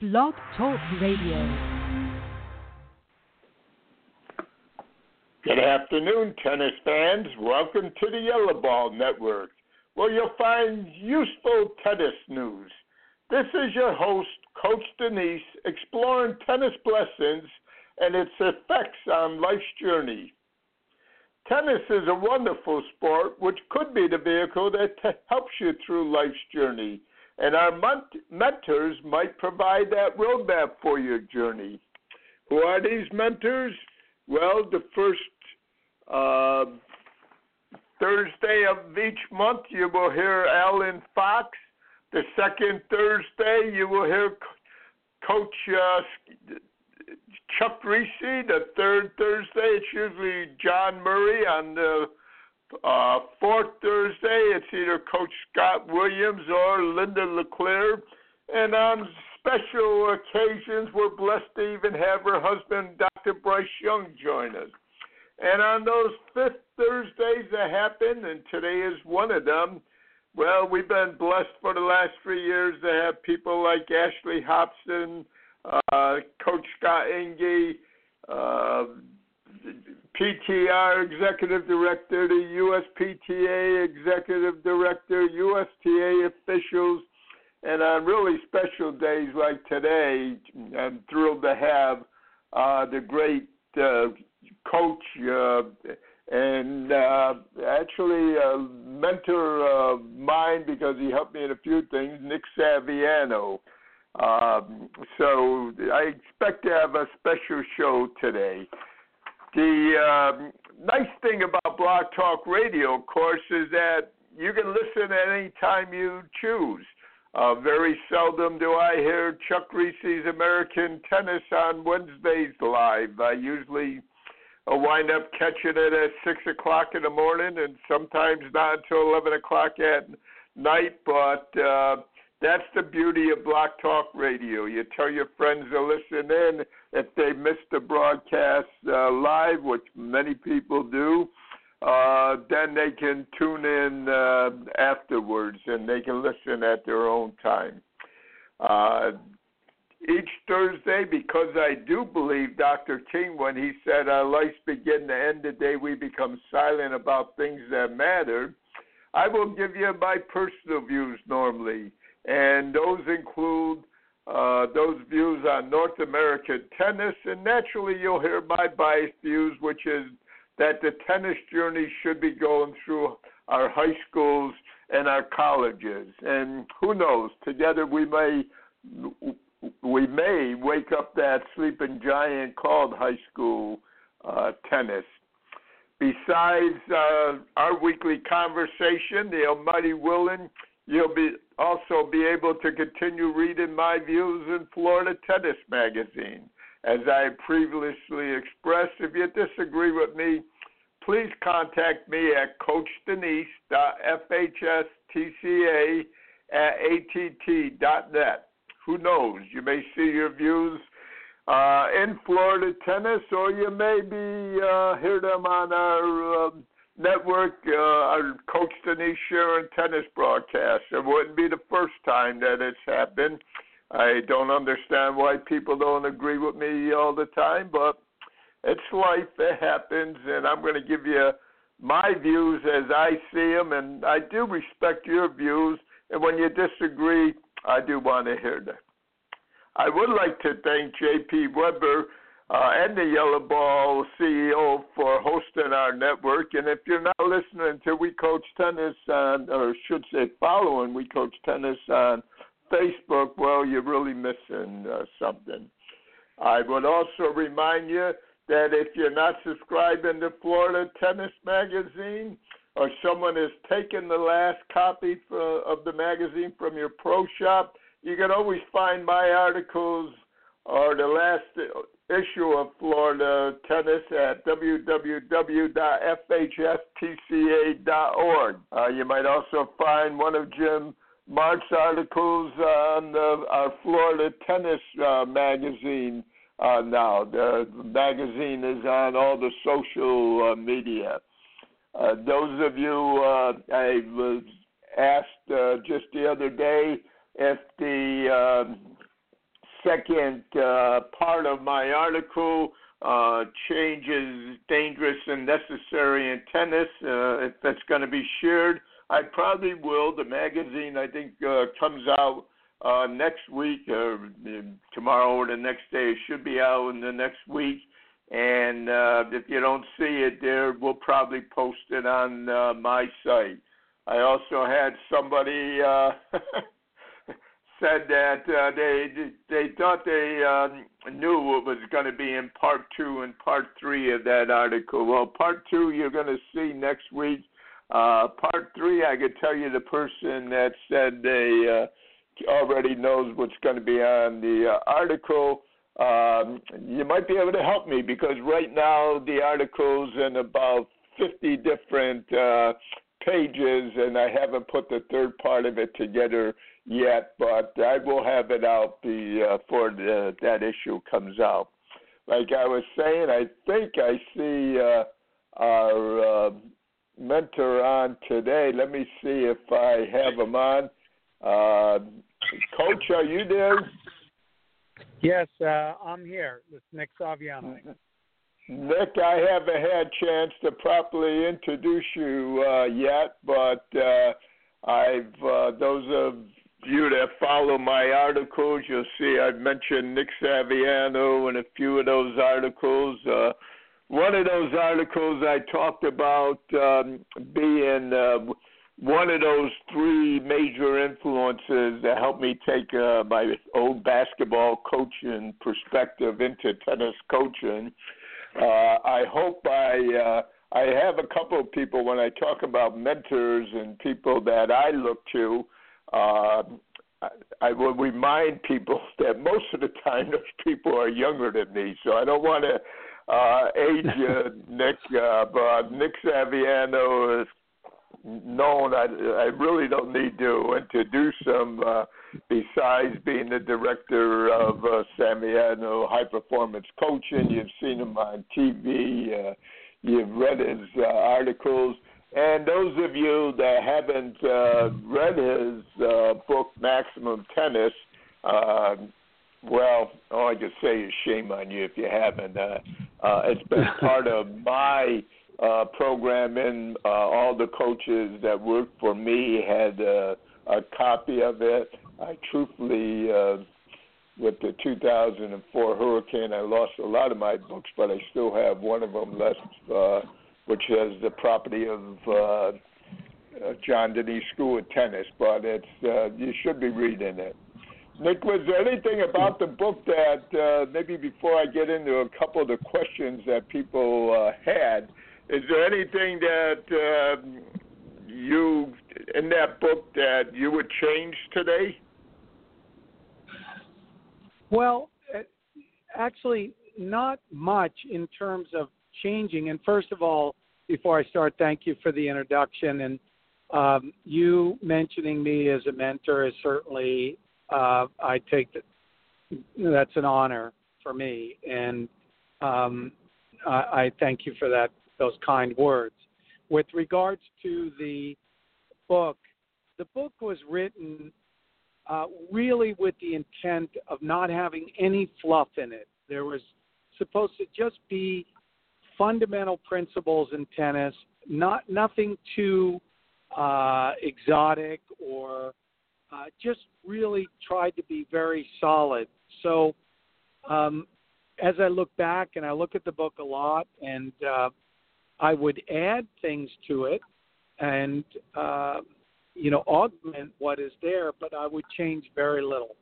Blog Talk Radio. Good afternoon, tennis fans. Welcome to the Yellow Ball Network, where you'll find useful tennis news. This is your host, Coach Denise, exploring tennis blessings and its effects on life's journey. Tennis is a wonderful sport which could be the vehicle that t- helps you through life's journey, and our mentors might provide that roadmap for your journey. Who are these mentors? Well, the first uh, Thursday of each month, you will hear Alan Fox. The second Thursday, you will hear Coach uh, Chuck Reese. The third Thursday, it's usually John Murray. On the uh, fourth Thursday, it's either Coach Scott Williams or Linda LeClaire. And on special occasions, we're blessed to even have her husband, Dr. Bryce Young, join us. And on those fifth Thursdays that happen, and today is one of them, well, we've been blessed for the last three years to have people like Ashley Hobson, uh, Coach Scott Enge, uh, PTR Executive Director, the USPTA Executive Director, USTA officials, and on really special days like today, I'm thrilled to have uh, the great uh, coach uh, and uh, actually a mentor of mine because he helped me in a few things, Nick Saviano. Um, so I expect to have a special show today. The um, nice thing about Blog Talk Radio, of course, is that you can listen at any time you choose. Uh, very seldom do I hear Chuck Reese's American Tennis on Wednesdays live. I usually uh, wind up catching it at six o'clock in the morning, and sometimes not until eleven o'clock at night. But uh, that's the beauty of Blog Talk Radio. You tell your friends to listen in if they miss the broadcast uh, live, which many people do. Uh, then they can tune in uh, afterwards and they can listen at their own time. Uh, each Thursday, because I do believe Dr. King when he said our lives begin to end the day we become silent about things that matter, I will give you my personal views normally and those include uh, those views on North American tennis, and naturally you'll hear my biased views, which is that the tennis journey should be going through our high schools and our colleges. And who knows? Together we may we may wake up that sleeping giant called high school uh, tennis. Besides uh, our weekly conversation, the Almighty willing, You'll be also be able to continue reading my views in Florida Tennis Magazine. As I previously expressed, if you disagree with me, please contact me at coachdenice.fhstca at att.net. Who knows? You may see your views uh, in Florida tennis, or you may be uh, hear them on our um, network, uh, our Coach Denise Sharon tennis broadcast. It wouldn't be the first time that it's happened. I don't understand why people don't agree with me all the time, but it's life. It happens, and I'm going to give you my views as I see them, and I do respect your views. And when you disagree, I do want to hear them. I would like to thank J.P. Weber uh, and the Yellow Ball CEO for hosting our network. And if you're not listening to We Coach Tennis on, or should say following We Coach Tennis on Facebook, well, you're really missing uh, something. I would also remind you that if you're not subscribing to Florida Tennis Magazine, or someone has taken the last copy for, of the magazine from your pro shop, you can always find my articles or the last issue of Florida Tennis at www.fhstca.org. Uh, you might also find one of Jim Mark's articles on uh, our Florida Tennis uh, magazine uh, now. The magazine is on all the social uh, media. Uh, those of you, I was asked just the other day if the second uh, part of my article. Uh, changes dangerous and necessary in tennis. Uh, if that's going to be shared, I probably will. The magazine, I think, uh, comes out uh, next week or uh, tomorrow or the next day. It should be out in the next week. And uh, if you don't see it there, we'll probably post it on uh, my site. I also had somebody uh, said that uh, they they thought they um, knew what was going to be in part two and part three of that article. Well, part two you're going to see next week. Uh, part three, I could tell you the person that said they uh, already knows what's going to be on the uh, article. Um, you might be able to help me because right now the article's in about 50 different uh, pages, and I haven't put the third part of it together yet, but I will have it out before uh, the, that issue comes out. Like I was saying, I think I see uh, our uh, mentor on today. Let me see if I have him on. Uh, Coach, are you there? Yes, uh, I'm here. It's Nick Saviano. Nick, I haven't had chance to properly introduce you uh, yet, but uh, I've uh, those of you that follow my articles, you'll see I've mentioned Nick Saviano in a few of those articles. Uh, one of those articles I talked about um, being uh, one of those three major influences that helped me take uh, my old basketball coaching perspective into tennis coaching. Uh, I hope I uh, I have a couple of people when I talk about mentors and people that I look to uh, I will remind people that most of the time those people are younger than me, so I don't want to uh, age you, Nick. Uh, but Nick Saviano is known. I, I really don't need to introduce him. Uh, besides being the director of uh, Saviano High Performance Coaching, you've seen him on TV. Uh, you've read his uh, articles. And those of you that haven't uh, read his uh, book, Maximum Tennis, uh, well, all I can say is shame on you if you haven't. Uh, uh, it's been part of my uh, program, and uh, all the coaches that worked for me had uh, a copy of it. I truthfully, uh, with the 2004 hurricane, I lost a lot of my books, but I still have one of them left. Uh, which is the property of uh, uh, John Denise School of Tennis, but it's uh, you should be reading it. Nick, was there anything about the book that uh, maybe before I get into a couple of the questions that people uh, had, is there anything that uh, you in that book that you would change today? Well, uh, actually, not much in terms of changing. And first of all, before I start, thank you for the introduction. And um, you mentioning me as a mentor is certainly, uh, I take that that's an honor for me. And um, I, I thank you for that, those kind words. With regards to the book, the book was written uh, really with the intent of not having any fluff in it. There was supposed to just be fundamental principles in tennis, not nothing too uh, exotic or uh, just really tried to be very solid. So um, as I look back and I look at the book a lot, and uh, I would add things to it and uh, you know augment what is there, but I would change very little.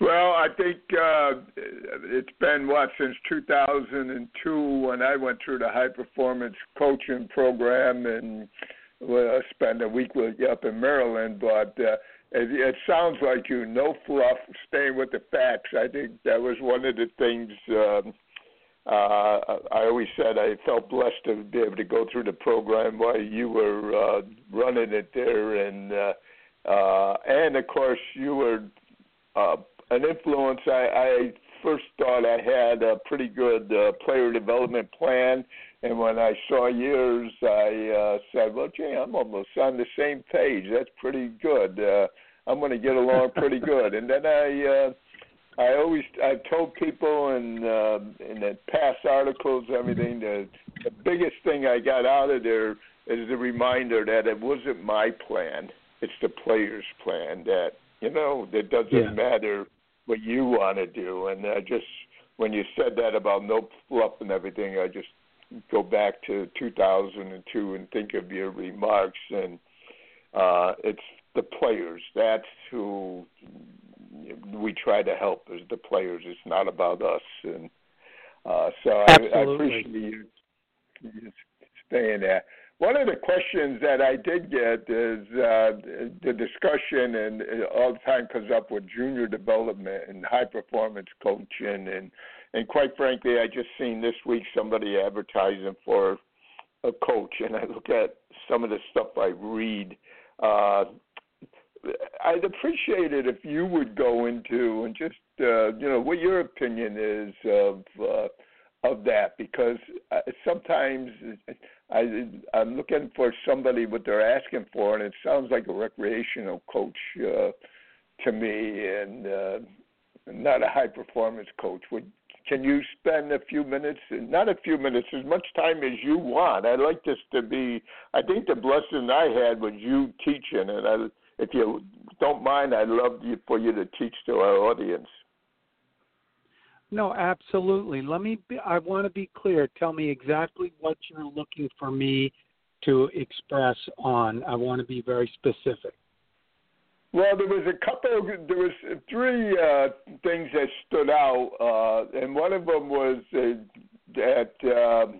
Well, I think uh, it's been what since 2002 when I went through the high performance coaching program and spent a week with up in Maryland. But uh, it, it sounds like you no fluff, staying with the facts. I think that was one of the things. Um, uh, I always said I felt blessed to be able to go through the program while you were uh, running it there, and uh, uh, and of course you were uh, an influence. I, I first thought I had a pretty good uh, player development plan, and when I saw yours, I uh, said, "Well, gee, I'm almost on the same page. That's pretty good." Uh, I'm going to get along pretty good. And then I uh, I always I told people in uh, in the past articles everything that the biggest thing I got out of there is the reminder that it wasn't my plan; it's the players' plan. That you know that doesn't Yeah. matter what you want to do. And I just when you said that about no fluff and everything, I just go back to 2002 and think of your remarks. And uh it's the players. That's who we try to help is the players. It's not about us. And uh so I, I appreciate you, saying that one of the questions that I did get is uh, the discussion, and all the time comes up with junior development and high performance coaching, and and quite frankly, I just seen this week somebody advertising for a coach, and I look at some of the stuff I read. Uh, I'd appreciate it if you would go into and just uh, you know what your opinion is of uh, of that. Because uh, sometimes I I'm looking for somebody what they're asking for and it sounds like a recreational coach uh, to me and uh, not a high performance coach. Would can you spend a few minutes not a few minutes as much time as you want i'd like this to be i think the blessing i had was you teaching and i if you don't mind i'd love for you to teach to our audience No, absolutely. Let me. Be, I want to be clear. Tell me exactly what you're looking for me to express on. I want to be very specific. well there was a couple there was three uh things that stood out uh and one of them was uh, that the,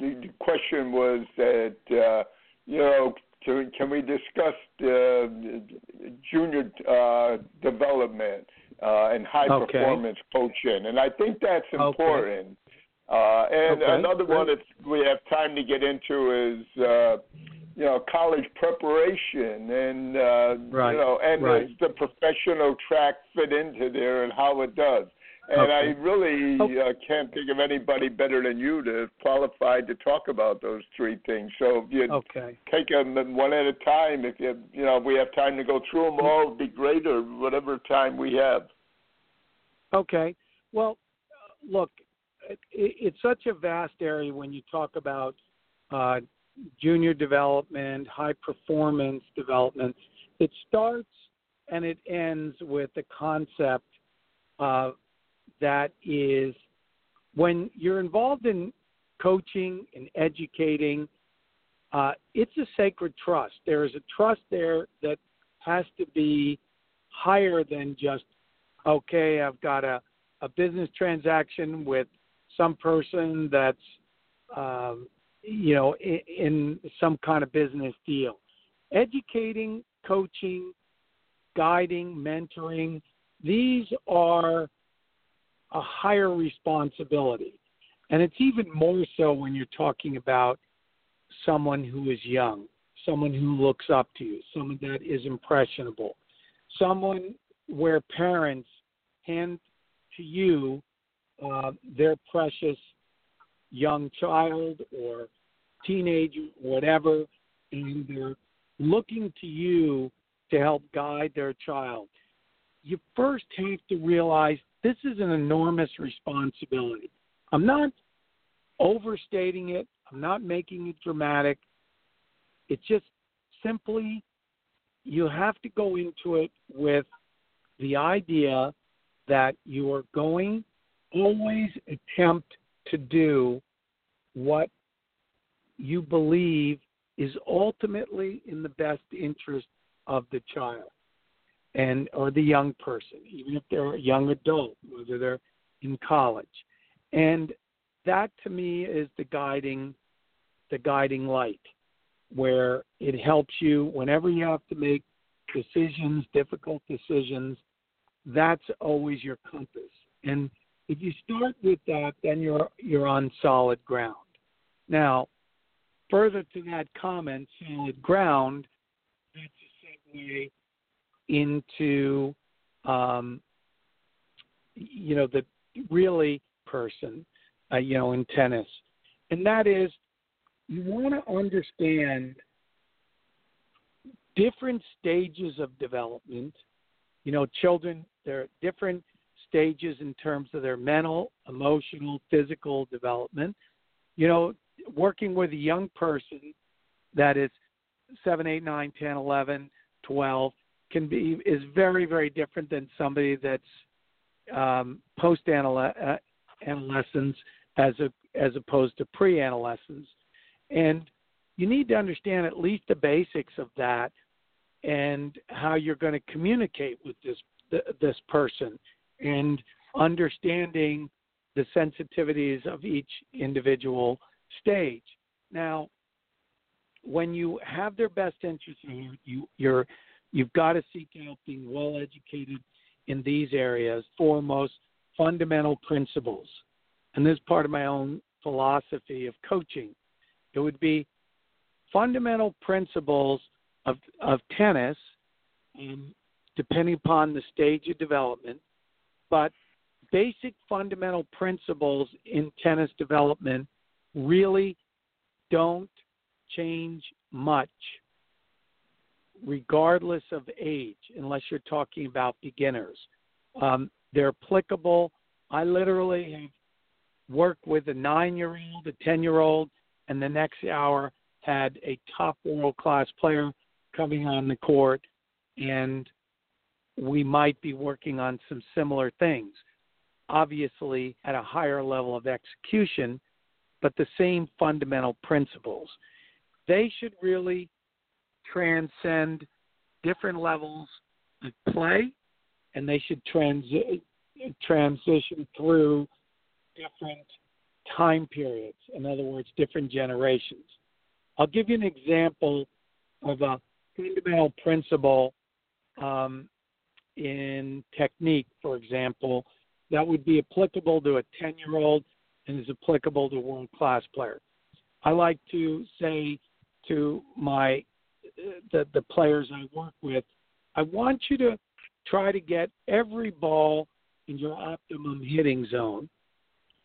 the question was that uh you know can, can we discuss the junior uh, development uh, and high Okay. performance coaching? And I think that's Okay. important. Uh, and Okay, another one, that we have time to get into, is uh, you know college preparation and uh, Right, you know and right. does the professional track fit into there and how it does. And Okay. I really Okay. uh, can't think of anybody better than you to qualified to talk about those three things. So if you Okay. take them one at a time. If you you know if we have time to go through them all, it'd be great, or whatever time we have. Okay. Well, uh, look, it, it's such a vast area when you talk about uh, junior development, high performance development. It starts and it ends with the concept uh, that is when you're involved in coaching and educating, uh, it's a sacred trust. There is a trust there that has to be higher than just okay, I've got a, a business transaction with some person that's, um, you know, in, in some kind of business deal. Educating, coaching, guiding, mentoring, these are a higher responsibility. And it's even more so when you're talking about someone who is young, someone who looks up to you, someone that is impressionable, someone where parents hand to you uh, their precious young child or teenager, whatever, and they're looking to you to help guide their child. You first have to realize this is an enormous responsibility. I'm not overstating it, I'm not making it dramatic. It's just simply you have to go into it with the idea that you are going always attempt to do what you believe is ultimately in the best interest of the child and or the young person even if they're a young adult whether they're in college. And that to me is the guiding the guiding light where it helps you whenever you have to make decisions difficult decisions that's always your compass. And if you start with that then you're you're on solid ground. Now further to that comment solid ground that's a segue into um, you know the really person uh, you know in tennis and that is you want to understand different stages of development. You know, children they're at different stages in terms of their mental, emotional, physical development. You know, working with a young person that is 7, 8, 9, 10, 11, 12 can be is very very different than somebody that's um, post adolescence as a as opposed to pre adolescence, and you need to understand at least the basics of that and how you're going to communicate with this this person and understanding the sensitivities of each individual stage. Now, when you have their best interests you you're you've got to seek out being well educated in these areas foremost fundamental principles. And this is part of my own philosophy of coaching. It would be fundamental principles of of tennis um, depending upon the stage of development but basic fundamental principles in tennis development really don't change much regardless of age, unless you're talking about beginners. Um, they're applicable. I literally have worked with a nine year old, a 10 year old, and the next hour had a top world class player coming on the court, and we might be working on some similar things. Obviously, at a higher level of execution, but the same fundamental principles they should really transcend different levels of play and they should transi- transition through different time periods. In other words, different generations. I'll give you an example of a fundamental principle um, in technique, for example, that would be applicable to a 10 year old and is applicable to a world class player. I like to say to my the the players I work with, I want you to try to get every ball in your optimum hitting zone,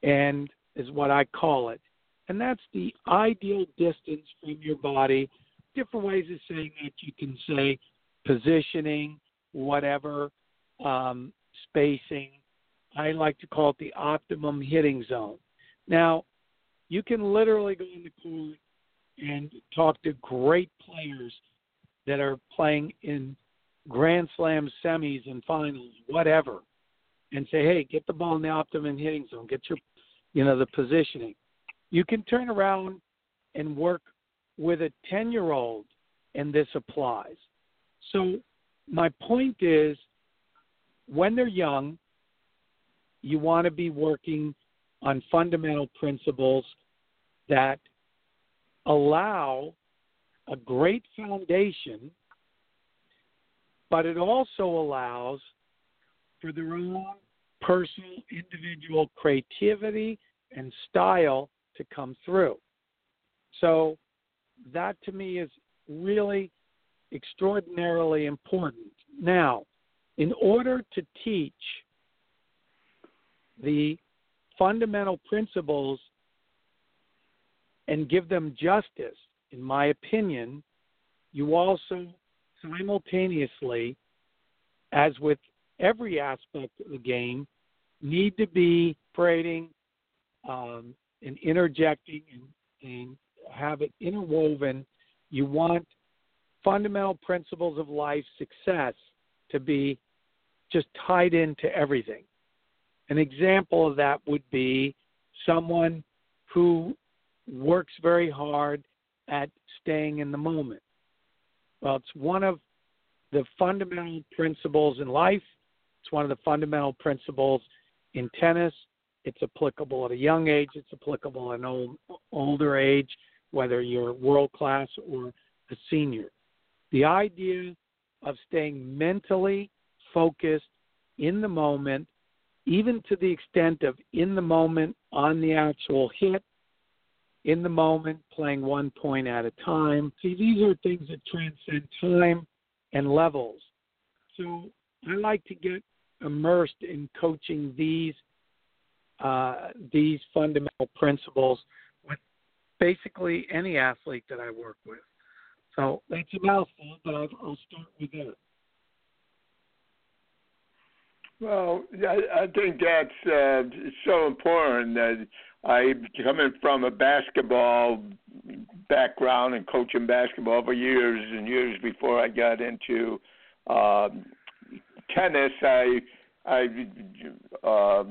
and is what I call it, and that's the ideal distance from your body. Different ways of saying that you can say positioning, whatever, um, spacing. I like to call it the optimum hitting zone. Now, you can literally go in the court and talk to great players that are playing in Grand Slam semis and finals, whatever, and say, hey, get the ball in the optimum hitting zone, get your, you know, the positioning. You can turn around and work with a 10 year old, and this applies. So, my point is, when they're young, you want to be working on fundamental principles that allow a great foundation, but it also allows for their own personal, individual creativity and style to come through. So, that to me is really extraordinarily important. Now, in order to teach the fundamental principles and give them justice, in my opinion, you also simultaneously, as with every aspect of the game, need to be creating um, and interjecting and, and have it interwoven. You want fundamental principles of life success to be just tied into everything. An example of that would be someone who works very hard at staying in the moment. Well, it's one of the fundamental principles in life. It's one of the fundamental principles in tennis. It's applicable at a young age. It's applicable at an old, older age, whether you're world class or a senior. The idea of staying mentally focused in the moment, even to the extent of in the moment on the actual hit, in the moment, playing one point at a time. See, these are things that transcend time and levels. So I like to get immersed in coaching these uh, these fundamental principles with basically any athlete that I work with. So that's a mouthful, but I'll, I'll start with that. Well, I, think that's uh, so important that I coming from a basketball background and coaching basketball for years and years before I got into uh, tennis. I I uh,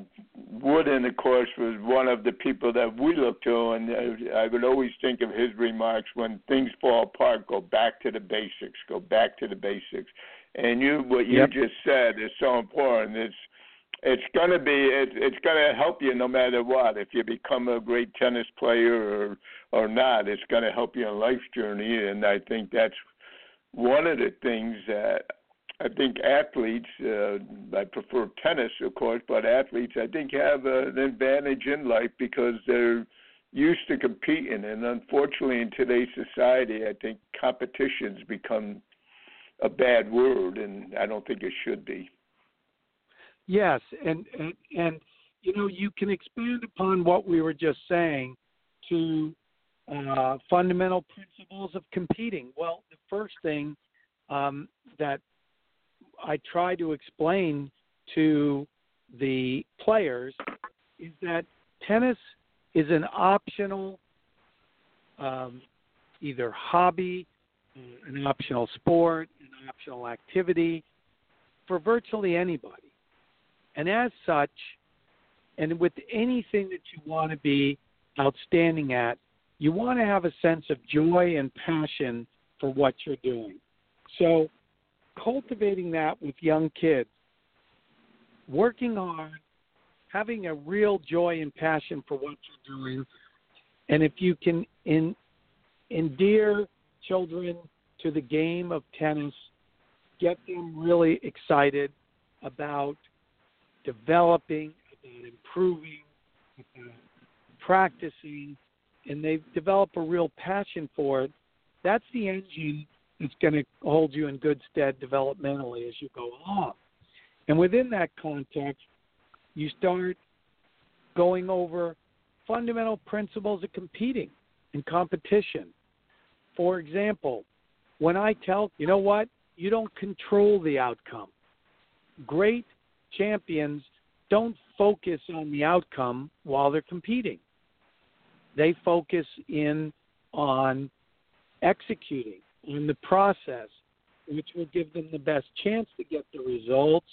Wooden, of course, was one of the people that we look to, and I would always think of his remarks: "When things fall apart, go back to the basics. Go back to the basics." And you, what you yep. just said is so important. It's it's going to be it, it's going to help you no matter what. If you become a great tennis player or or not, it's going to help you in life's journey. And I think that's one of the things that I think athletes. Uh, I prefer tennis, of course, but athletes I think have an advantage in life because they're used to competing. And unfortunately, in today's society, I think competitions become a bad word, and I don't think it should be. Yes, and, and and you know you can expand upon what we were just saying to uh, fundamental principles of competing. Well, the first thing um, that I try to explain to the players is that tennis is an optional um, either hobby, an optional sport, optional activity for virtually anybody. And as such, and with anything that you want to be outstanding at, you want to have a sense of joy and passion for what you're doing. So, cultivating that with young kids, working hard, having a real joy and passion for what you're doing, and if you can in, endear children to the game of tennis, get them really excited about developing, about improving, about practicing, and they develop a real passion for it, that's the engine that's going to hold you in good stead developmentally as you go along. And within that context, you start going over fundamental principles of competing and competition. For example, when I tell, you know what, you don't control the outcome. Great champions don't focus on the outcome while they're competing. They focus in on executing on the process, which will give them the best chance to get the results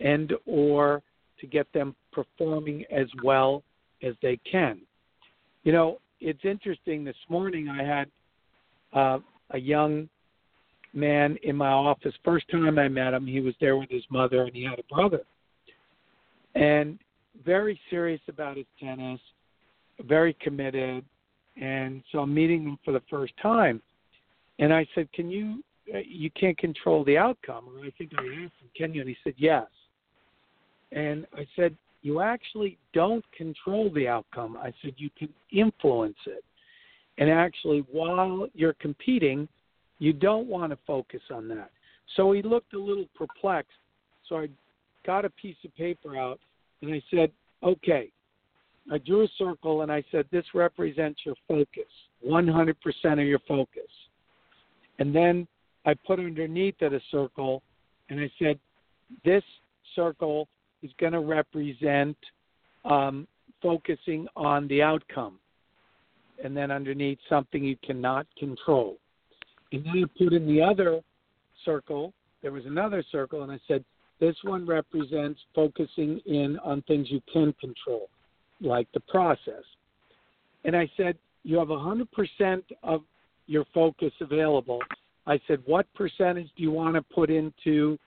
and or to get them performing as well as they can. You know, it's interesting. This morning I had uh, a young man in my office. First time I met him, he was there with his mother and he had a brother. And very serious about his tennis, very committed. And so I'm meeting him for the first time. And I said, Can you, uh, you can't control the outcome. And I think I asked him, Can you? And he said, Yes. And I said, You actually don't control the outcome. I said, You can influence it. And actually, while you're competing, you don't want to focus on that. So he looked a little perplexed. So I got a piece of paper out and I said, okay. I drew a circle and I said, this represents your focus, 100% of your focus. And then I put underneath it a circle and I said, this circle is going to represent um, focusing on the outcome. And then underneath something you cannot control. And then I put in the other circle, there was another circle, and I said, this one represents focusing in on things you can control, like the process. And I said, you have 100% of your focus available. I said, what percentage do you want to put into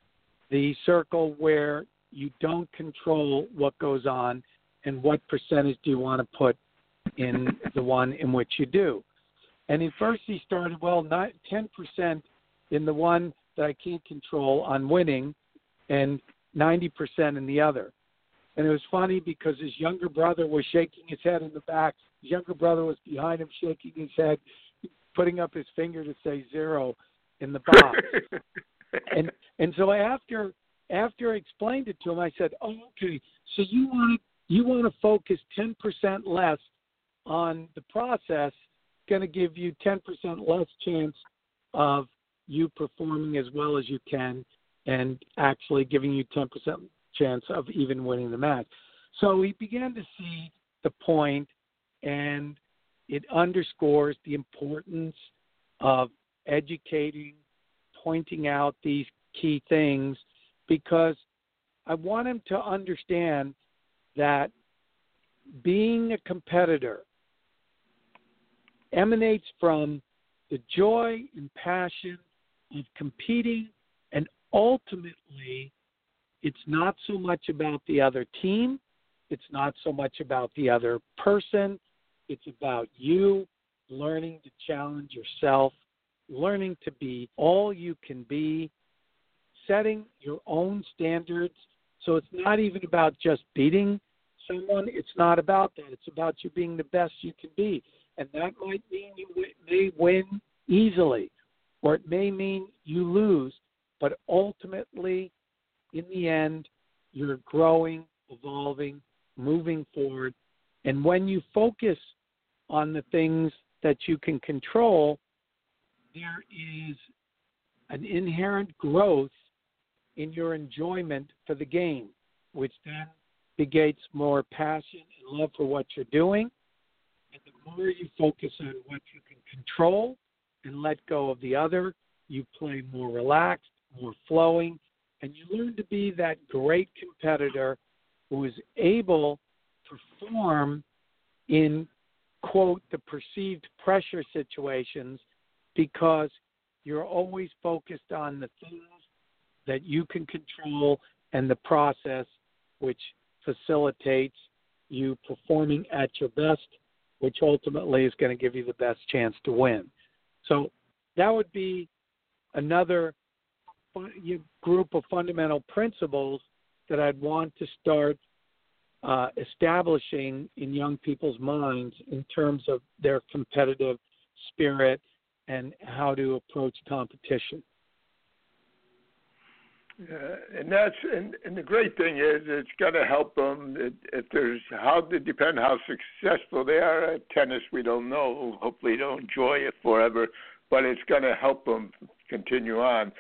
the circle where you don't control what goes on, and what percentage do you want to put in the one in which you do? And at first he started, well, not 10% in the one that I can't control on winning and 90% in the other. And it was funny because his younger brother was shaking his head in the back. His younger brother was behind him shaking his head, putting up his finger to say zero in the box. and and so after after I explained it to him, I said, "Oh, okay. So you want you want to focus 10% less on the process going to give you 10% less chance of you performing as well as you can and actually giving you 10% chance of even winning the match. So he began to see the point, and it underscores the importance of educating, pointing out these key things, because I want him to understand that being a competitor emanates from the joy and passion of competing, and ultimately, it's not so much about the other team, it's not so much about the other person, it's about you learning to challenge yourself, learning to be all you can be, setting your own standards. So it's not even about just beating someone, it's not about that. It's about you being the best you can be. And that might mean you may win easily, or it may mean you lose. But ultimately, in the end, you're growing, evolving, moving forward. And when you focus on the things that you can control, there is an inherent growth in your enjoyment for the game, which then begets more passion and love for what you're doing. And the more you focus on what you can control and let go of the other, you play more relaxed, more flowing, and you learn to be that great competitor who is able to perform in quote the perceived pressure situations because you're always focused on the things that you can control and the process which facilitates you performing at your best, which ultimately is going to give you the best chance to win. So that would be another group of fundamental principles that I'd want to start uh, establishing in young people's minds in terms of their competitive spirit and how to approach competition. Yeah, and that's and, and the great thing is it's going to help them if there's how it depend how successful they are at tennis we don't know hopefully they'll enjoy it forever but it's going to help them continue on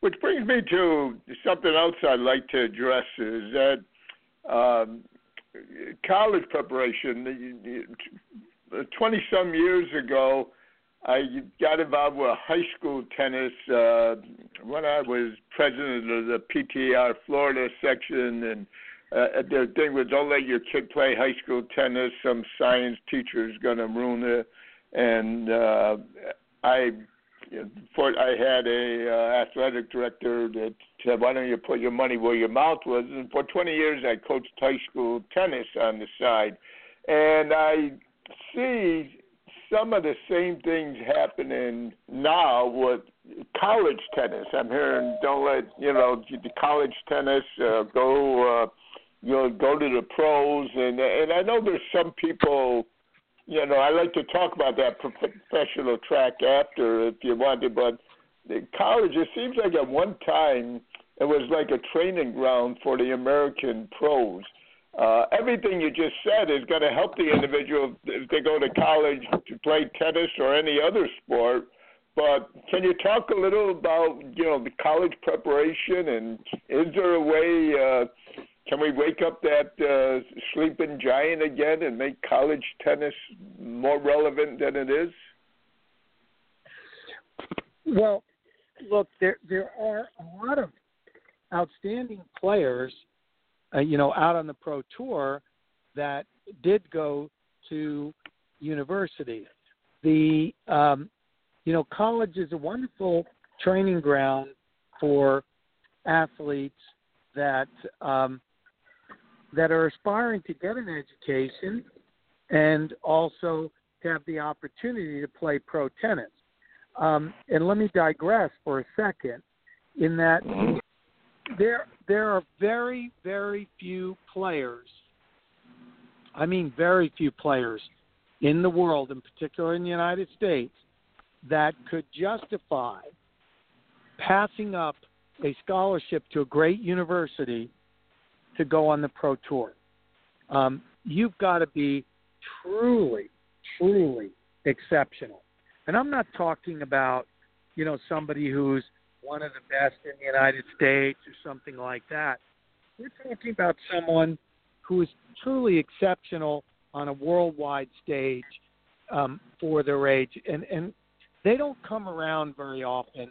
which brings me to something else I'd like to address is that um, college preparation. Twenty some years ago, I got involved with high school tennis uh, when I was president of the PTR Florida section, and uh, the thing was don't let your kid play high school tennis. Some science teacher is going to ruin it, and uh, I for I had a uh, athletic director that said, "Why don't you put your money where your mouth was?" And for 20 years, I coached high school tennis on the side, and I see some of the same things happening now with college tennis. I'm hearing, "Don't let you know the college tennis uh, go." Uh, you know, go to the pros, and and I know there's some people you know, I like to talk about that professional track after if you wanted, but the college, it seems like at one time it was like a training ground for the American pros. Uh, everything you just said is going to help the individual if they go to college to play tennis or any other sport. But can you talk a little about you know the college preparation and is there a way uh, can we wake up that uh, sleeping giant again and make college tennis more relevant than it is? Well, look, there there are a lot of outstanding players, uh, you know, out on the pro tour that did go to university. The um, you know, college is a wonderful training ground for athletes that um, that are aspiring to get an education and also to have the opportunity to play pro tennis. Um, and let me digress for a second in that there there are very very few players. I mean, very few players in the world, in particular in the United States, that could justify passing up a scholarship to a great university to go on the pro tour. Um, you've got to be truly, truly exceptional. And I'm not talking about you know, somebody who's one of the best in the United States or something like that. We're talking about someone who is truly exceptional on a worldwide stage um, for their age, and and they don't come around very often,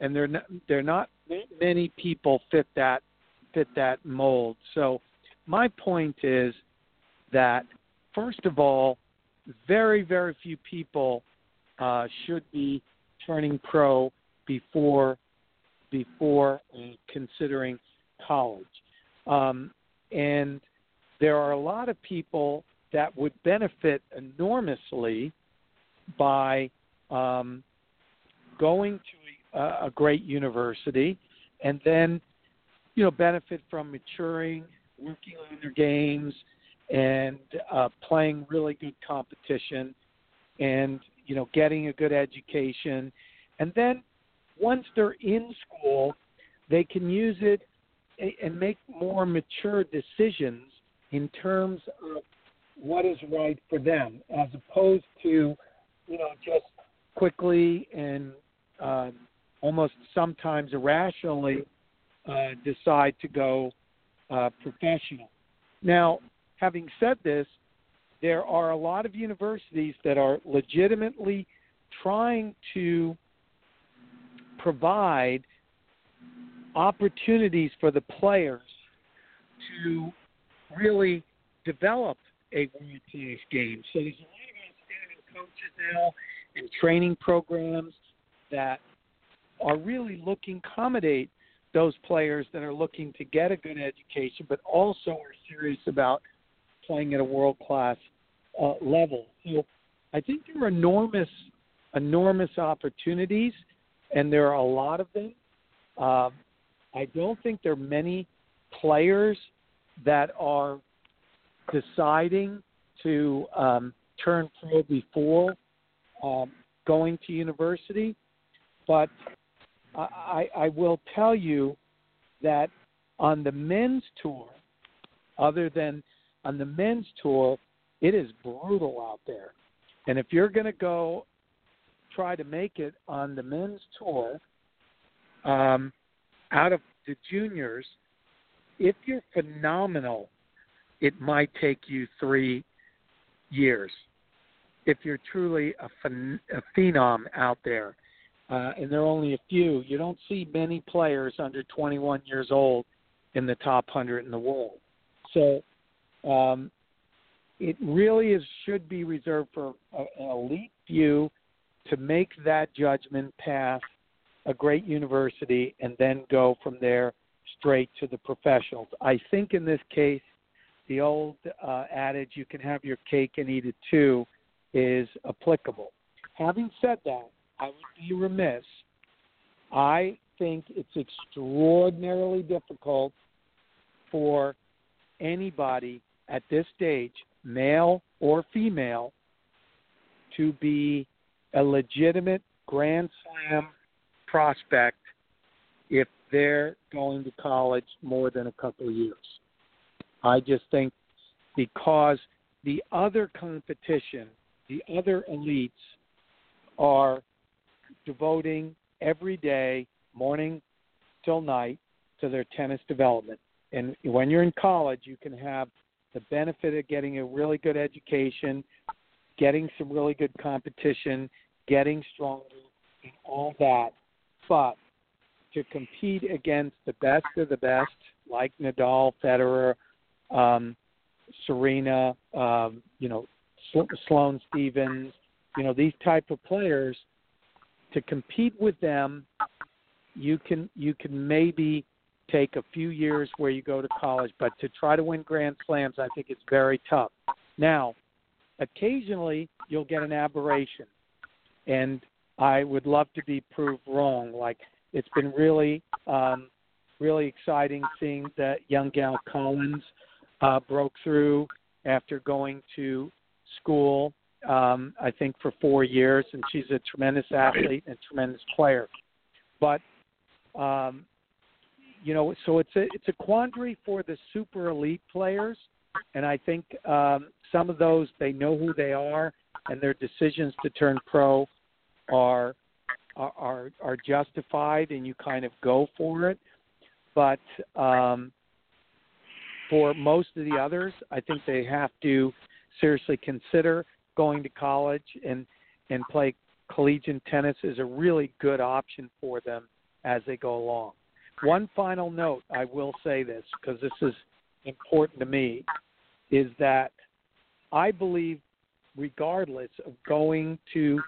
and they're not they're not many people fit that fit that mold. So my point is that first of all, very very few people uh, should be turning pro before before considering college. Um, and there are a lot of people that would benefit enormously by um, going to a, a great university and then you know benefit from maturing working on their games and uh, playing really good competition and you know getting a good education and then once they're in school they can use it and make more mature decisions in terms of what is right for them, as opposed to, you know, just quickly and um, almost sometimes irrationally uh, decide to go uh, professional. Now, having said this, there are a lot of universities that are legitimately trying to provide opportunities for the players to really develop a world class game. So there's a lot of outstanding coaches now and training programs that are really looking to accommodate those players that are looking to get a good education, but also are serious about playing at a world class uh, level. So I think there are enormous, enormous opportunities, and there are a lot of them. Um, I don't think there are many players that are deciding to um, turn pro before um, going to university, but I, I will tell you that on the men's tour, other than on the men's tour, it is brutal out there. And if you're going to go try to make it on the men's tour, um, out of the juniors, if you're phenomenal, it might take you three years. If you're truly a, phen- a phenom out there, uh, and there are only a few, you don't see many players under 21 years old in the top 100 in the world. So um, it really is should be reserved for an elite few to make that judgment pass a great university and then go from there straight to the professionals. I think in this case, the old uh, adage, you can have your cake and eat it too, is applicable. Having said that, I would be remiss. I think it's extraordinarily difficult for anybody at this stage, male or female, to be a legitimate Grand Slam prospect if they're going to college more than a couple of years. I just think because the other competition, the other elites are devoting every day, morning till night, to their tennis development. And when you're in college, you can have the benefit of getting a really good education, getting some really good competition, getting stronger, and all that but to compete against the best of the best, like Nadal, Federer, um, Serena, um, you know, Sloane Stevens, you know, these type of players, to compete with them, you can you can maybe take a few years where you go to college, but to try to win Grand Slams, I think it's very tough. Now, occasionally you'll get an aberration, and I would love to be proved wrong. Like it's been really, um, really exciting seeing that young gal Collins uh, broke through after going to school. Um, I think for four years, and she's a tremendous athlete and tremendous player. But um, you know, so it's a it's a quandary for the super elite players, and I think um, some of those they know who they are, and their decisions to turn pro are are, are justified and you kind of go for it. But um, for most of the others, I think they have to seriously consider going to college and and play collegiate tennis is a really good option for them as they go along. One final note, I will say this because this is important to me, is that I believe, regardless of going to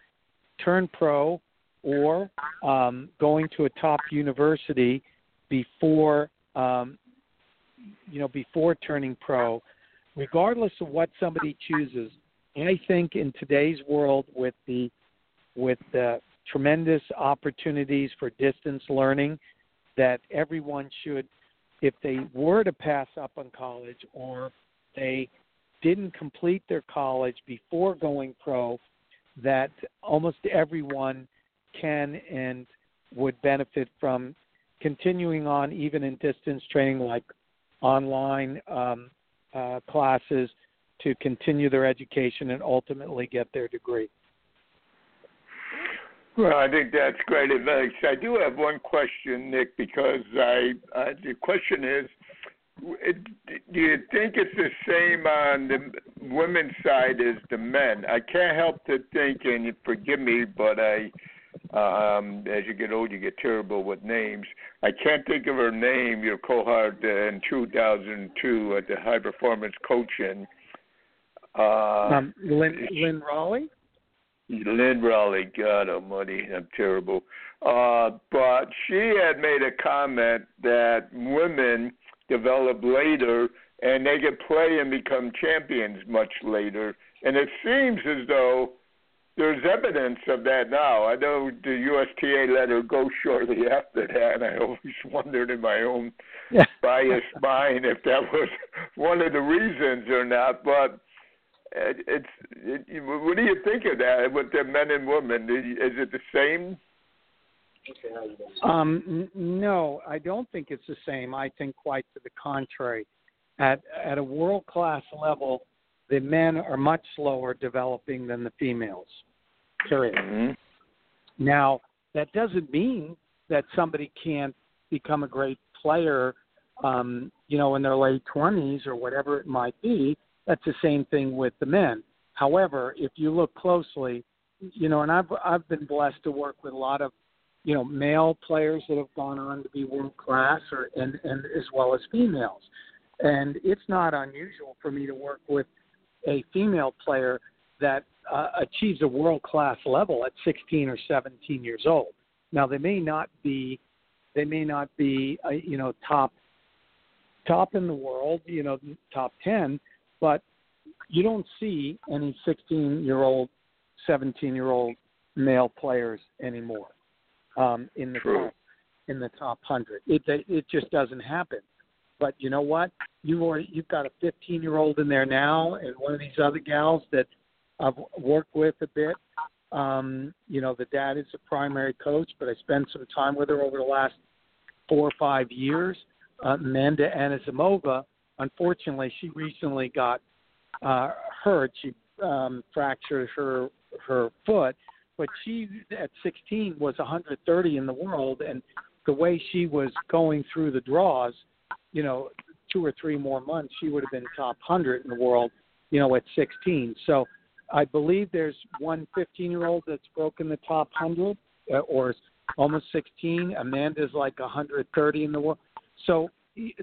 turn pro or um, going to a top university before um, you know before turning pro, regardless of what somebody chooses, I think in today's world with the with the tremendous opportunities for distance learning that everyone should if they were to pass up on college or they didn't complete their college before going pro that almost everyone can and would benefit from continuing on even in distance training like online um, uh, classes to continue their education and ultimately get their degree. Well, I think that's great advice. I do have one question, Nick, because I uh, the question is, do you think it's the same on the women's side as the men? I can't help to think, and forgive me, but I, um, as you get old, you get terrible with names. I can't think of her name. Your cohort in 2002 at the high performance coaching. Uh, um, Lynn, Lynn Rolley. Lynn Rolley, God Almighty, I'm terrible. Uh, but she had made a comment that women develop later and they can play and become champions much later. And it seems as though there's evidence of that now. I know the USTA let her go shortly after that, and I always wondered in my own biased mind if that was one of the reasons or not. But it's it, what do you think of that with the men and women? Is it the same? Um, no, I don't think it's the same. I think quite to the contrary. At at a world class level, the men are much slower developing than the females. Period. Mm-hmm. Now that doesn't mean that somebody can't become a great player, um, you know, in their late twenties or whatever it might be that's the same thing with the men. However, if you look closely, you know, and I've I've been blessed to work with a lot of, you know, male players that have gone on to be world class, or and and as well as females, and it's not unusual for me to work with a female player that uh, achieves a world class level at 16 or 17 years old. Now they may not be, they may not be, uh, you know, top top in the world, you know, top 10, but you don't see any 16 year old, 17 year old male players anymore um, in the True. top in the top hundred. It it just doesn't happen. But you know what? You already you've got a 15 year old in there now, and one of these other gals that I've worked with a bit. Um, you know, the dad is a primary coach, but I spent some time with her over the last four or five years. Uh, Amanda Anisimova, unfortunately, she recently got uh, hurt. She um, fractured her her foot, but she at 16 was 130 in the world, and the way she was going through the draws, you know, two or three more months, she would have been top 100 in the world, you know, at 16. So I believe there's one 15 year old that's broken the top 100 uh, or almost 16. Amanda's like 130 in the world. So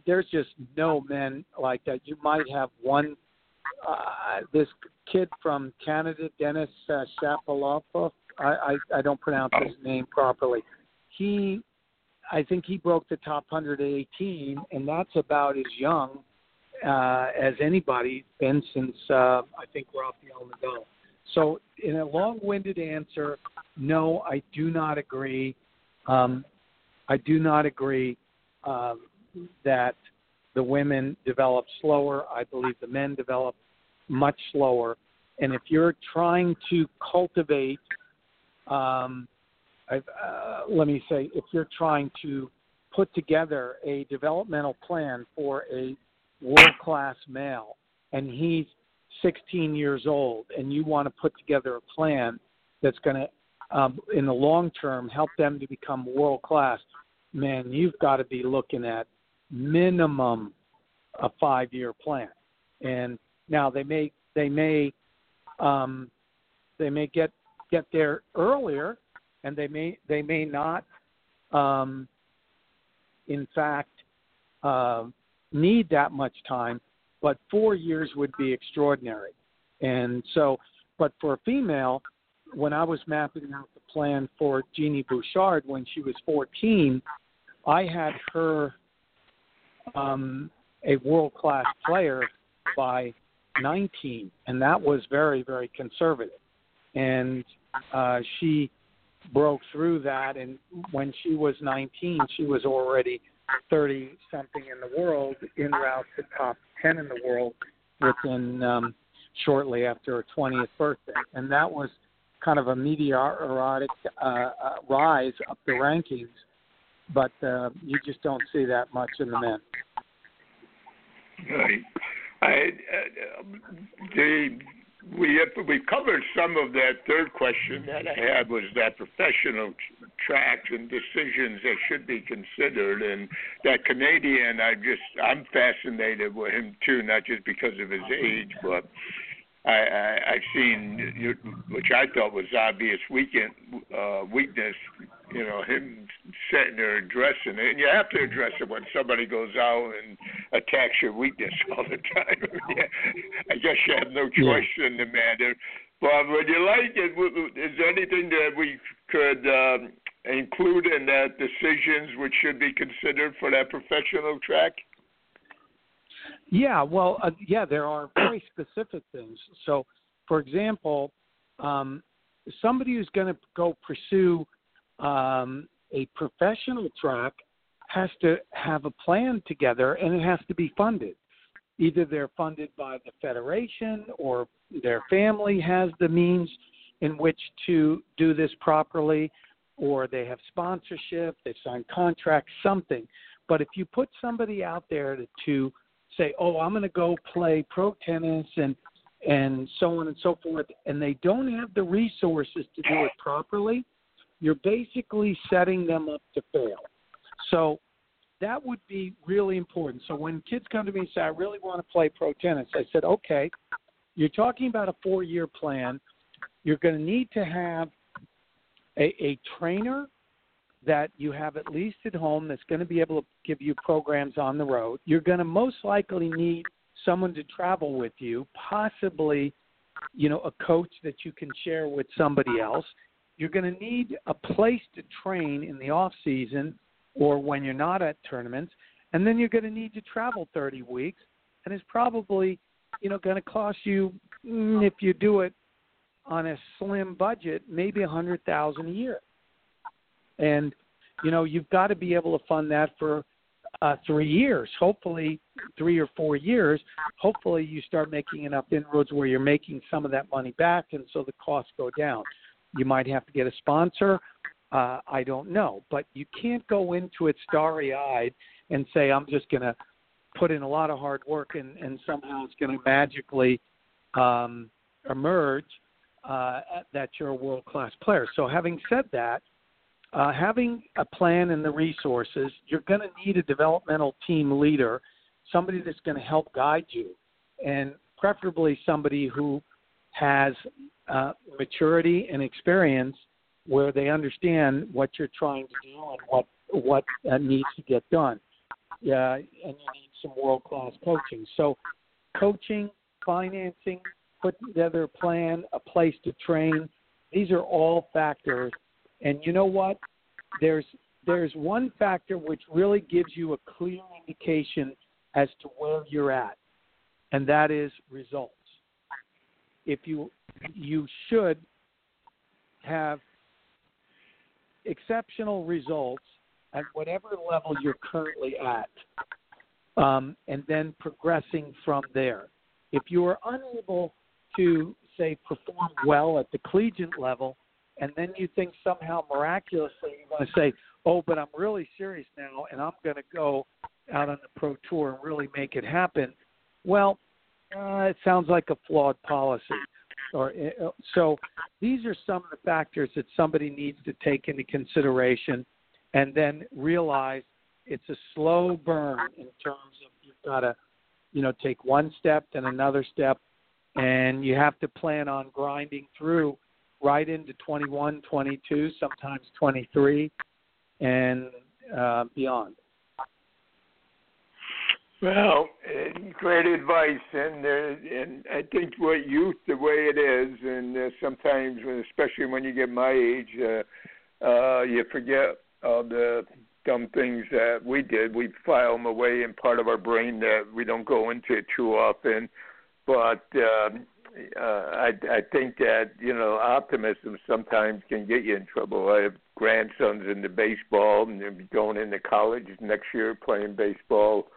there's just no men like that. You might have one. Uh, this kid from Canada, Denis uh, Shapovalov. I, I I don't pronounce his name properly. He, I think he broke the top 118, and that's about as young uh, as anybody's been since uh, I think Rafael Nadal. So, in a long-winded answer, no, I do not agree. Um, I do not agree. Um, that the women develop slower. I believe the men develop much slower. And if you're trying to cultivate, um, uh, let me say, if you're trying to put together a developmental plan for a world class male and he's 16 years old and you want to put together a plan that's going to um, in the long term, help them to become world class, man, you've got to be looking at minimum a five year plan. And now they may they may um, they may get get there earlier, and they may they may not. Um, in fact, uh, need that much time, but four years would be extraordinary. And so, but for a female, when I was mapping out the plan for Genie Bouchard when she was 14, I had her um, a world class player by 19, and that was very, very conservative. And uh, she broke through that, and when she was 19, she was already 30 something in the world, in route to top 10 in the world within um, shortly after her 20th birthday, and that was kind of a meteoric uh, uh, rise up the rankings. But uh, you just don't see that much in the men. Right. I, uh, the we have, we covered some of that third question that I had was that professional track and decisions that should be considered, and that Canadian. I just I'm fascinated with him too, not just because of his age, but I, I I've seen which I thought was obvious weekend uh, weakness. You know him sitting there addressing it, and you have to address it when somebody goes out and attacks your weakness all the time. yeah, I guess you have no choice yeah. in the matter. But would you like it? Is there anything that we could um, include in that decisions which should be considered for that professional track? Yeah, well, uh, yeah, there are very specific things. So, for example, um, somebody who's going to go pursue um, a professional track has to have a plan together and it has to be funded. Either they're funded by the federation or their family has the means in which to do this properly, or they have sponsorship, they've signed contracts, something. But if you put somebody out there to, to say, "Oh, I'm going to go play pro tennis and and so on and so forth," and they don't have the resources to do it properly, you're basically setting them up to fail. So that would be really important. So when kids come to me and say, "I really want to play pro tennis," I said, "Okay, you're talking about a four-year plan. You're going to need to have a, a trainer that you have at least at home that's going to be able to give you programs on the road. You're going to most likely need someone to travel with you, possibly, you know, a coach that you can share with somebody else. You're going to need a place to train in the off season or when you're not at tournaments, and then you're going to need to travel 30 weeks, and it's probably, you know, going to cost you mm, if you do it on a slim budget, maybe a hundred thousand a year and you know you've got to be able to fund that for uh, three years, hopefully three or four years. Hopefully you start making enough inroads where you're making some of that money back, and so the costs go down. You might have to get a sponsor. Uh, I don't know, but you can't go into it starry-eyed and say I'm just going to put in a lot of hard work and, and somehow it's going to magically um, emerge uh, that you're a world-class player. So having said that, uh, having a plan and the resources, you're going to need a developmental team leader, somebody that's going to help guide you, and preferably somebody who has uh, maturity and experience where they understand what you're trying to do and what what uh, needs to get done. Yeah, and you need some world class coaching. So, coaching, financing, putting together a plan, a place to train. These are all factors and you know what? There's there's one factor which really gives you a clear indication as to where you're at, and that is results. If you you should have exceptional results at whatever level you're currently at, um, and then progressing from there. If you are unable to say perform well at the collegiate level, and then you think somehow miraculously you're going to say, "Oh, but I'm really serious now, and I'm going to go out on the pro tour and really make it happen." Well, uh, it sounds like a flawed policy. or uh, so these are some of the factors that somebody needs to take into consideration and then realize it's a slow burn in terms of you've got to you know take one step then another step and you have to plan on grinding through right into 21 22 sometimes 23 and uh, beyond well, uh, great advice, and uh, and I think what youth the way it is, and uh, sometimes, especially when you get my age, uh, uh, you forget all the dumb things that we did. We file them away in part of our brain that we don't go into too often. But uh, uh, I I think that you know optimism sometimes can get you in trouble. I have grandsons into baseball, and they'll be going into college next year playing baseball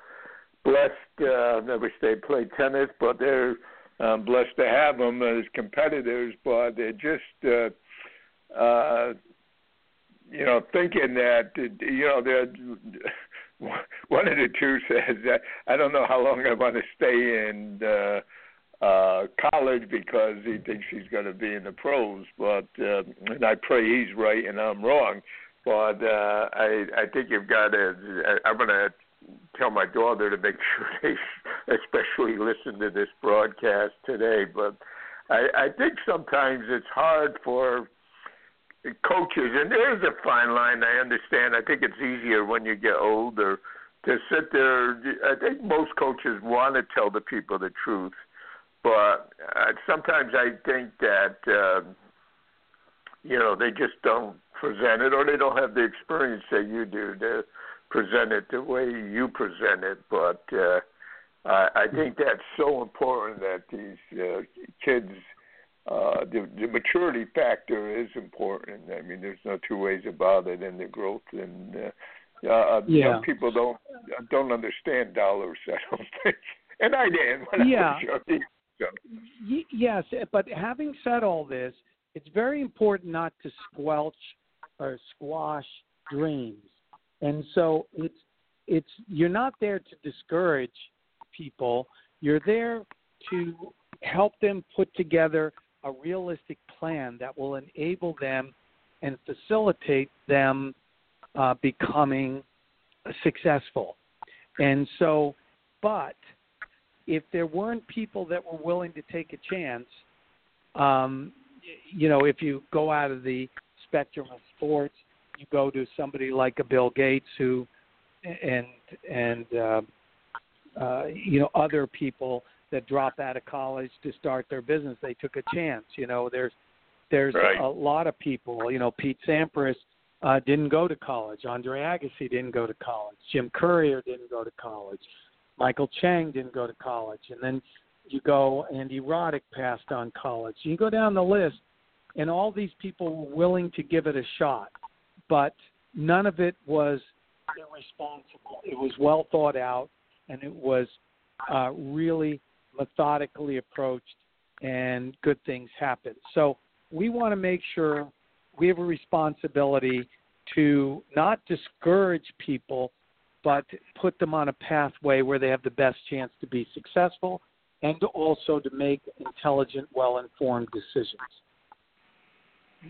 blessed. Uh, I wish they played tennis, but they're um, blessed to have them as competitors. But they're just, uh, uh, you know, thinking that you know they're. One of the two says that I don't know how long I want to stay in uh, uh, college because he thinks he's going to be in the pros. But uh, and I pray he's right and I'm wrong. But uh, I I think you've got to. I'm going to tell my daughter to make sure they especially listen to this broadcast today. But I, I think sometimes it's hard for coaches, and there is a fine line. I understand. I think it's easier when you get older to sit there. I think most coaches want to tell the people the truth, but uh, sometimes I think that uh, you know they just don't present it, or they don't have the experience that you do. They're, present it the way you present it, but uh, I, I think that's so important that these uh, kids, uh, the, the maturity factor is important. I mean, there's no two ways about it, and the growth and. Uh, uh, yeah. Some people don't don't understand dollars. I don't think, and I didn't when yeah. I was young. So. Yes, but having said all this, it's very important not to squelch or squash dreams and so it's it's you're not there to discourage people. You're there to help them put together a realistic plan that will enable them and facilitate them uh, becoming successful. And so, but if there weren't people that were willing to take a chance, um, you know, if you go out of the spectrum of sports you go to somebody like a Bill Gates who and and uh, uh, you know other people that drop out of college to start their business, they took a chance. You know, there's there's right. a lot of people. You know, Pete Sampras uh, didn't go to college. Andre Agassi didn't go to college. Jim Courier didn't go to college. Michael Chang didn't go to college. And then you go, Andy Roddick passed on college. You go down the list, and all these people were willing to give it a shot but none of it was irresponsible. It was well thought out, and it was uh, really methodically approached, and good things happened. So we want to make sure we have a responsibility to not discourage people, but put them on a pathway where they have the best chance to be successful and also to make intelligent, well informed decisions.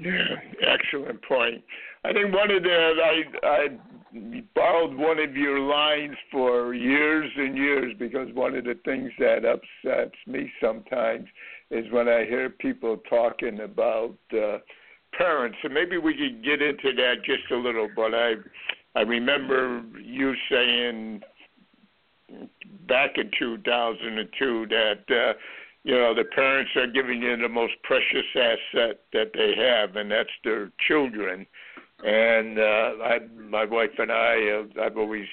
Yeah, excellent point. I think one of the I I borrowed one of your lines for years and years because one of the things that upsets me sometimes is when I hear people talking about uh, parents, and maybe we could get into that just a little. But I I remember you saying back in 2002 that. Uh, you know the parents are giving you the most precious asset that they have, and that's their children. And uh, I, my wife and I, uh, I've always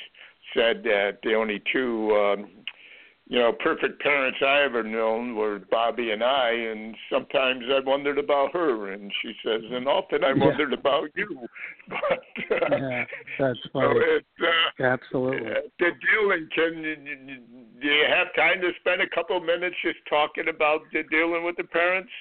said that the only two um, you know, perfect parents I ever known were Bobby and I, and sometimes I wondered about her, and she says, and often I yeah. wondered about you. But uh, yeah, that's funny. So it, uh, Absolutely. The dealing, can do you have time to spend a couple minutes just talking about the dealing with the parents?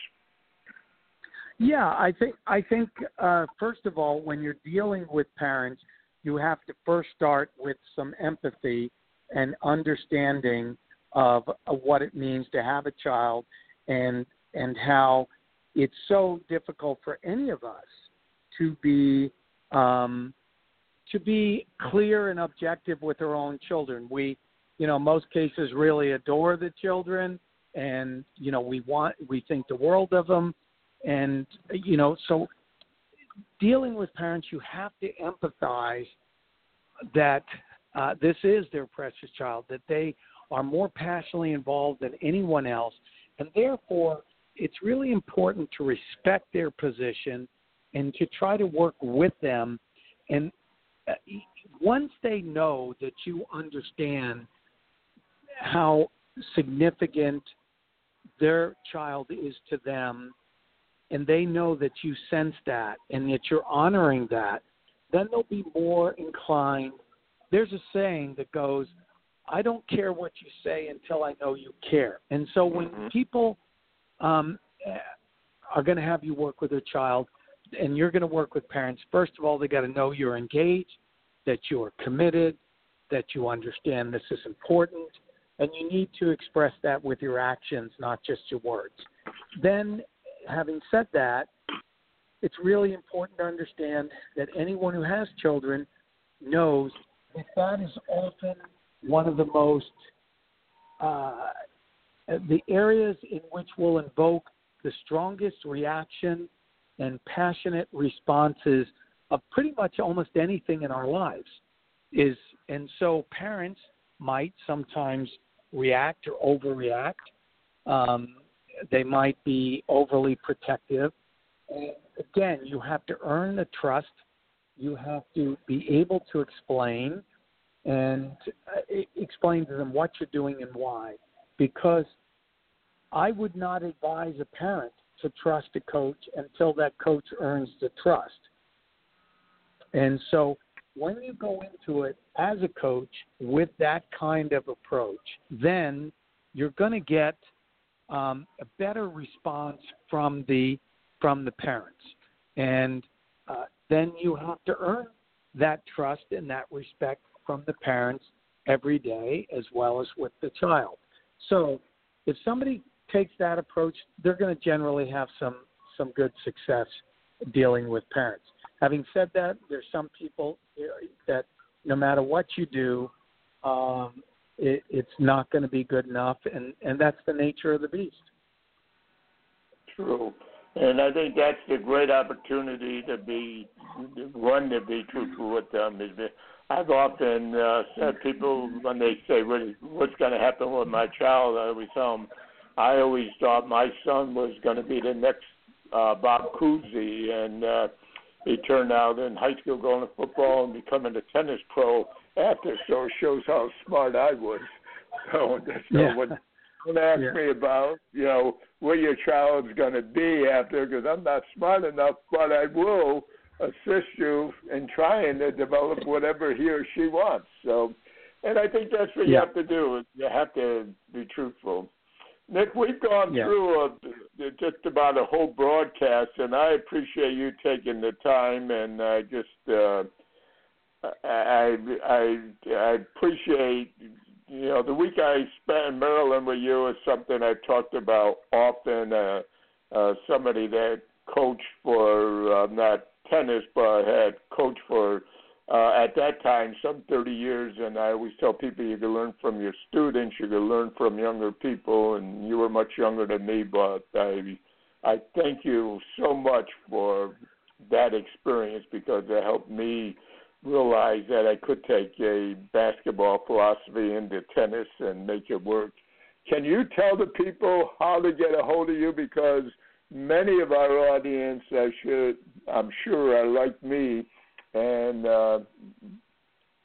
Yeah, I think I think uh, first of all, when you're dealing with parents, you have to first start with some empathy and understanding of, what it means to have a child and and how it's so difficult for any of us to be um, to be clear and objective with our own children. We, you know, most cases really adore the children, and you know we want we think the world of them, and you know so dealing with parents, you have to empathize that uh, this is their precious child, that they are more passionately involved than anyone else, and therefore it's really important to respect their position and to try to work with them. And uh, once they know that you understand how significant their child is to them, and they know that you sense that and that you're honoring that, then they'll be more inclined. There's a saying that goes, I don't care what you say until I know you care. And so when mm-hmm. people um, are going to have you work with their child and you're going to work with parents, first of all, they got to know you're engaged, that you're committed, that you understand this is important, and you need to express that with your actions, not just your words. Then, having said that, it's really important to understand that anyone who has children knows that that is often one of the most uh, the areas in which will invoke the strongest reaction and passionate responses of pretty much almost anything in our lives is and so parents might sometimes react or overreact. Um, they might be overly protective. Again you have to earn the trust. You have to be able to explain and explain to them what you're doing and why because I would not advise a parent to trust a coach until that coach earns the trust. And so when you go into it as a coach with that kind of approach, then you're going to get um, a better response from the from the parents, and uh, then you have to earn that trust and that respect from the parents every day as well as with the child. So if somebody takes that approach, they're going to generally have some some good success dealing with parents. Having said that, there's some people that no matter what you do, um, it, it's not going to be good enough, and and that's the nature of the beast. True, and I think that's the great opportunity to be one to be truthful with them. Is I've often uh, said people when they say what, what's going to happen with my child, I always tell them I always thought my son was going to be the next uh, Bob Cousy, and uh, he turned out in high school going to football and becoming a tennis pro after. So it shows how smart I was. So, so yeah. when, don't ask yeah. me about you know where your child's going to be after, because I'm not smart enough, but I will assist you in trying to develop whatever he or she wants. So, and I think that's what yeah. you have to do. You have to be truthful. Nick, we've gone yeah. through a, just about a whole broadcast, and I appreciate you taking the time. And I just, uh, I, I, I appreciate, you know, the week I spent in Maryland with you is something I've talked about often. Uh, uh, somebody that coached for uh, not tennis, but had coached for uh, at that time some 30 years, and I always tell people you can learn from your students, you can learn from younger people, and you were much younger than me, but I I thank you so much for that experience because it helped me realize that I could take a basketball philosophy into tennis and make it work. Can you tell the people how to get a hold of you because many of our audience, I should, I'm sure, are like me and uh,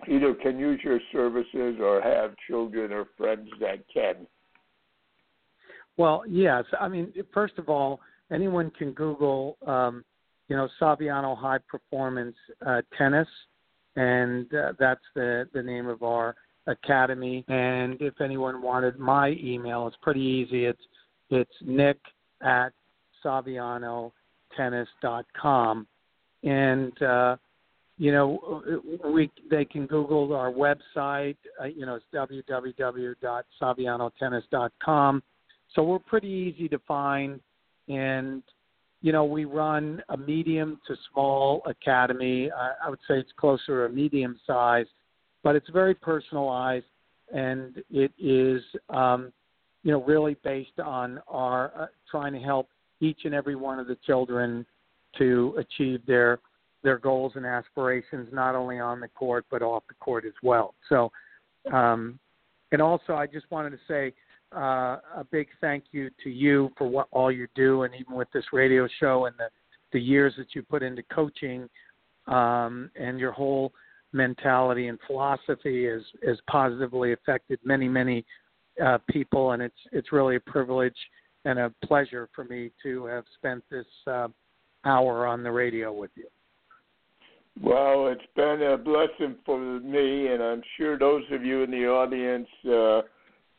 either can use your services or have children or friends that can. Well, yes. I mean, first of all, anyone can Google, um, you know, Saviano High Performance uh, Tennis, and uh, that's the the name of our academy. And if anyone wanted my email, it's pretty easy. It's it's Nick at SavianoTennis.com, and uh, you know, we they can Google our website. Uh, you know, it's www.savianotennis.com. So we're pretty easy to find. and you know we run a medium to small academy. I, I would say it's closer to medium size, but it's very personalized, and it is um, you know really based on our uh, trying to help each and every one of the children to achieve their their goals and aspirations, not only on the court but off the court as well. So, um, and also I just wanted to say uh, a big thank you to you for what all you do, and even with this radio show and the the years that you put into coaching, um, and your whole mentality and philosophy has has positively affected many many uh, people, and it's it's really a privilege and a pleasure for me to have spent this uh, hour on the radio with you. Well, it's been a blessing for me, and I'm sure those of you in the audience uh,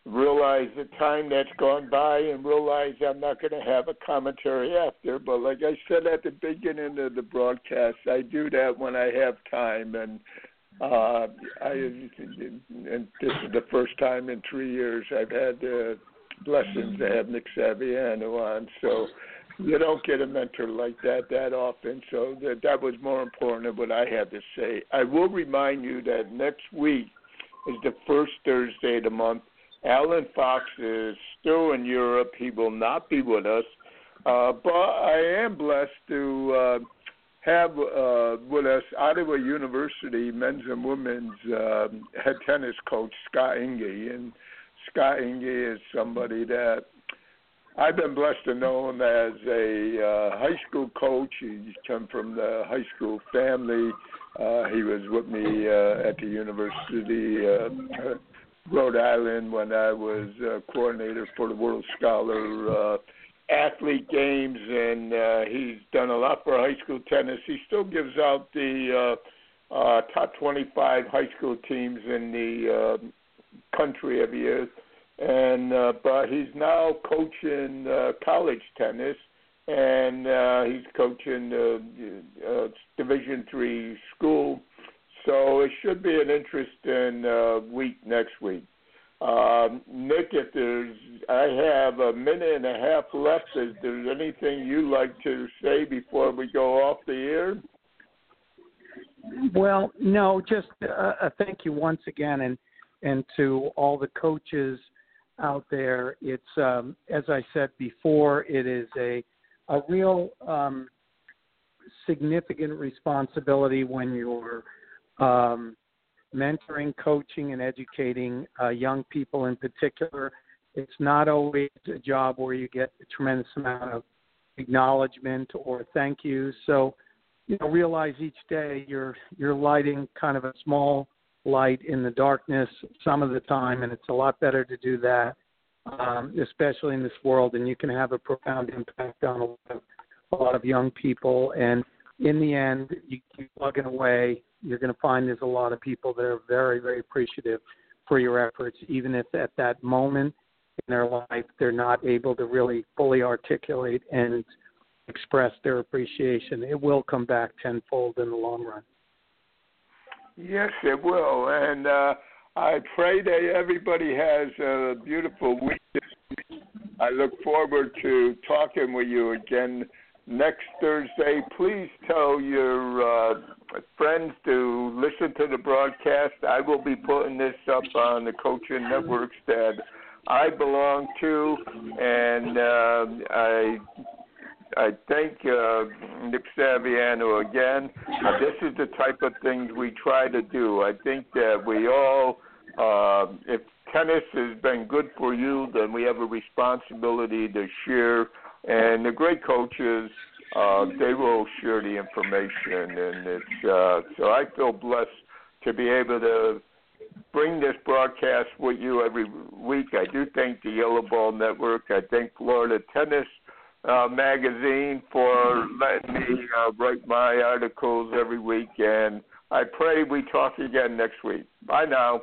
realize the time that's gone by and realize I'm not going to have a commentary after. But like I said at the beginning of the broadcast, I do that when I have time, and uh, I and this is the first time in three years I've had the blessings to have Nick Saviano on. So you don't get a mentor like that that often. So that that was more important than what I had to say. I will remind you that next week is the first Thursday of the month. Alan Fox is still in Europe. He will not be with us. Uh, but I am blessed to uh, have uh, with us Ottawa University men's and women's uh, head tennis coach Scott Enge, and Scott Enge is somebody that I've been blessed to know him as a uh, high school coach. He's come from the high school family. Uh, he was with me uh, at the University uh, Rhode Island when I was uh, coordinator for the World Scholar uh, Athlete Games, and uh, he's done a lot for high school tennis. He still gives out the uh, uh, top 25 high school teams in the uh, country every year and uh, but he's now coaching uh, college tennis, and uh, he's coaching uh, uh, Division three school. So it should be an interesting uh, week next week. Um, Nick, if there's, I have a minute and a half left. Is there anything you'd like to say before we go off the air? Well, no, just uh, a thank you once again, and and to all the coaches out there. It's um, as I said before, it is a a real um, significant responsibility when you're um, mentoring, coaching, and educating uh, young people in particular. It's not always a job where you get a tremendous amount of acknowledgement or thank you. So, you know, realize each day you're you're lighting kind of a small light in the darkness some of the time, and it's a lot better to do that, um, especially in this world. And you can have a profound impact on a lot of, a lot of young people. And in the end, you keep plugging away. You're going to find there's a lot of people that are very, very appreciative for your efforts, even if at that moment in their life they're not able to really fully articulate and express their appreciation. It will come back tenfold in the long run. Yes, it will. And uh, I pray that everybody has a beautiful week. I look forward to talking with you again next Thursday. Please tell your uh, friends to listen to the broadcast. I will be putting this up on the coaching networks that I belong to, and uh, I I thank uh, Nick Saviano again. Uh, this is the type of things we try to do. I think that we all, uh, if tennis has been good for you, then we have a responsibility to share. And the great coaches, uh, they will share the information. And it's uh, so I feel blessed to be able to bring this broadcast with you every week. I do thank the Yellow Ball Network. I thank Florida Tennis uh, magazine for letting me uh, write my articles every week, and I pray we talk again next week. Bye now.